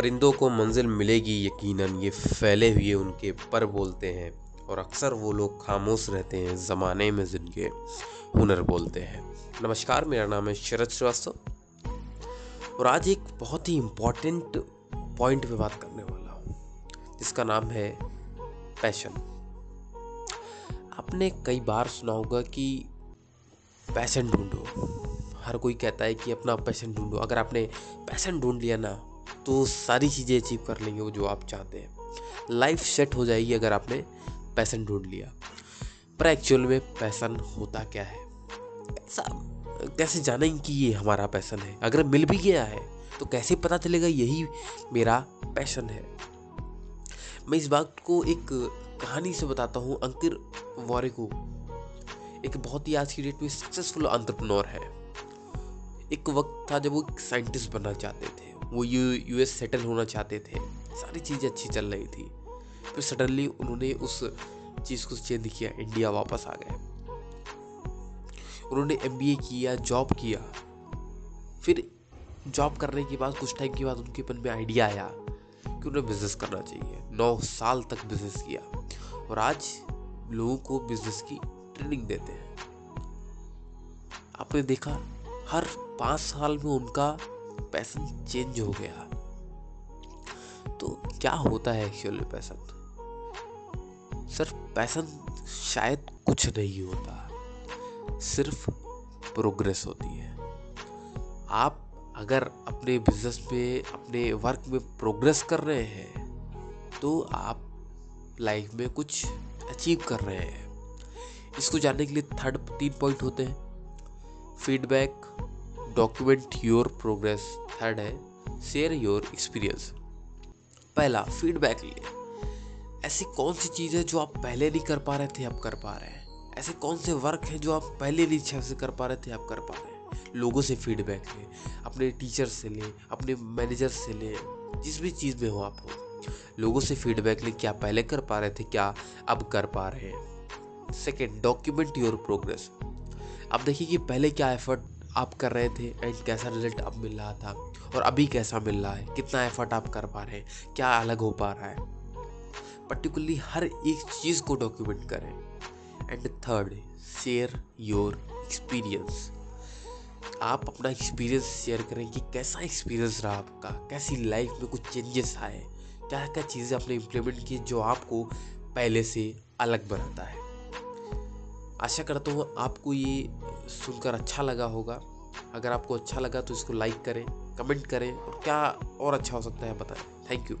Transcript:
परिंदों को मंजिल मिलेगी, यकीनन ये फैले हुए उनके पर बोलते हैं और अक्सर वो लोग खामोश रहते हैं, ज़माने में जिनके हुनर बोलते हैं। नमस्कार, मेरा नाम है शरद श्रीवास्तव और आज एक बहुत ही इंपॉर्टेंट पॉइंट पे बात करने वाला हूँ, जिसका नाम है पैशन। आपने कई बार सुना होगा कि पैशन ढूंढो। हर कोई कहता है कि अपना पैशन ढूंढो। अगर आपने पैशन ढूंढ लिया ना तो सारी चीज़ें अचीव कर लेंगे वो जो आप चाहते हैं। लाइफ सेट हो जाएगी अगर आपने पैसन ढूंढ लिया। पर एक्चुअल में पैसन होता क्या है? ऐसा, कैसे जानेंगे कि ये हमारा पैसन है? अगर मिल भी गया है तो कैसे पता चलेगा यही मेरा पैशन है? मैं इस बात को एक कहानी से बताता हूँ, अंकिर वॉरेको। एक बहुत ही आज की डेट में सक्सेसफुल अंतरप्रनोर है। एक वक्त था जब वो साइंटिस्ट बनना चाहते थे। वो यू यूएस सेटल होना चाहते थे। सारी चीज़ें अच्छी चल रही थी। फिर सडनली उन्होंने उस चीज़ को चेंज किया इंडिया वापस आ गए। उन्होंने एमबीए किया जॉब किया। फिर जॉब करने के बाद, कुछ टाइम के बाद उनके मन में आइडिया आया कि उन्हें बिज़नेस करना चाहिए। नौ साल तक बिज़नेस किया। और आज लोगों को बिज़नेस की ट्रेनिंग देते हैं। आपने देखा, हर पाँच साल में उनका पैसन चेंज हो गया। तो क्या होता है एक्चुअली पैसन सिर्फ़ पैसन शायद कुछ नहीं होता। सिर्फ़ प्रोग्रेस होती है। आप अगर अपने बिज़नेस में, अपने वर्क में प्रोग्रेस कर रहे हैं तो आप लाइफ में कुछ अचीव कर रहे हैं। इसको जानने के लिए थर्ड तीन पॉइंट होते हैं। Feedback document your progress third है शेयर योर एक्सपीरियंस पहला फीडबैक लिए ऐसी कौन सी चीज़ है जो आप पहले नहीं कर पा रहे थे अब कर पा रहे हैं? ऐसे कौन से वर्क हैं जो आप पहले नहीं अच्छे से कर पा रहे थे, आप कर पा रहे हैं? लोगों से फीडबैक लें, अपने टीचर से लें, अपने मैनेजर से लें, जिस भी चीज़ में हो आप हो। लोगों से फीडबैक लें, क्या पहले कर पा रहे थे, क्या अब कर पा रहे हैं? सेकेंड डॉक्यूमेंट योर प्रोग्रेस अब देखिए कि पहले क्या एफर्ट आप कर रहे थे एंड कैसा रिज़ल्ट अब मिल रहा था? और अभी कैसा मिल रहा है? कितना एफर्ट आप कर पा रहे हैं? क्या अलग हो पा रहा है? पर्टिकुलरली हर एक चीज़ को डॉक्यूमेंट करें। And third share your experience आप अपना एक्सपीरियंस शेयर करें कि कैसा एक्सपीरियंस रहा आपका? कैसी लाइफ में कुछ चेंजेस आए? क्या क्या चीज़ें आपने इम्प्लीमेंट की जो आपको पहले से अलग बनाता है? आशा करता हूँ आपको ये सुनकर अच्छा लगा होगा। अगर आपको अच्छा लगा तो इसको लाइक करें कमेंट करें और क्या और अच्छा हो सकता है बताएँ। Thank you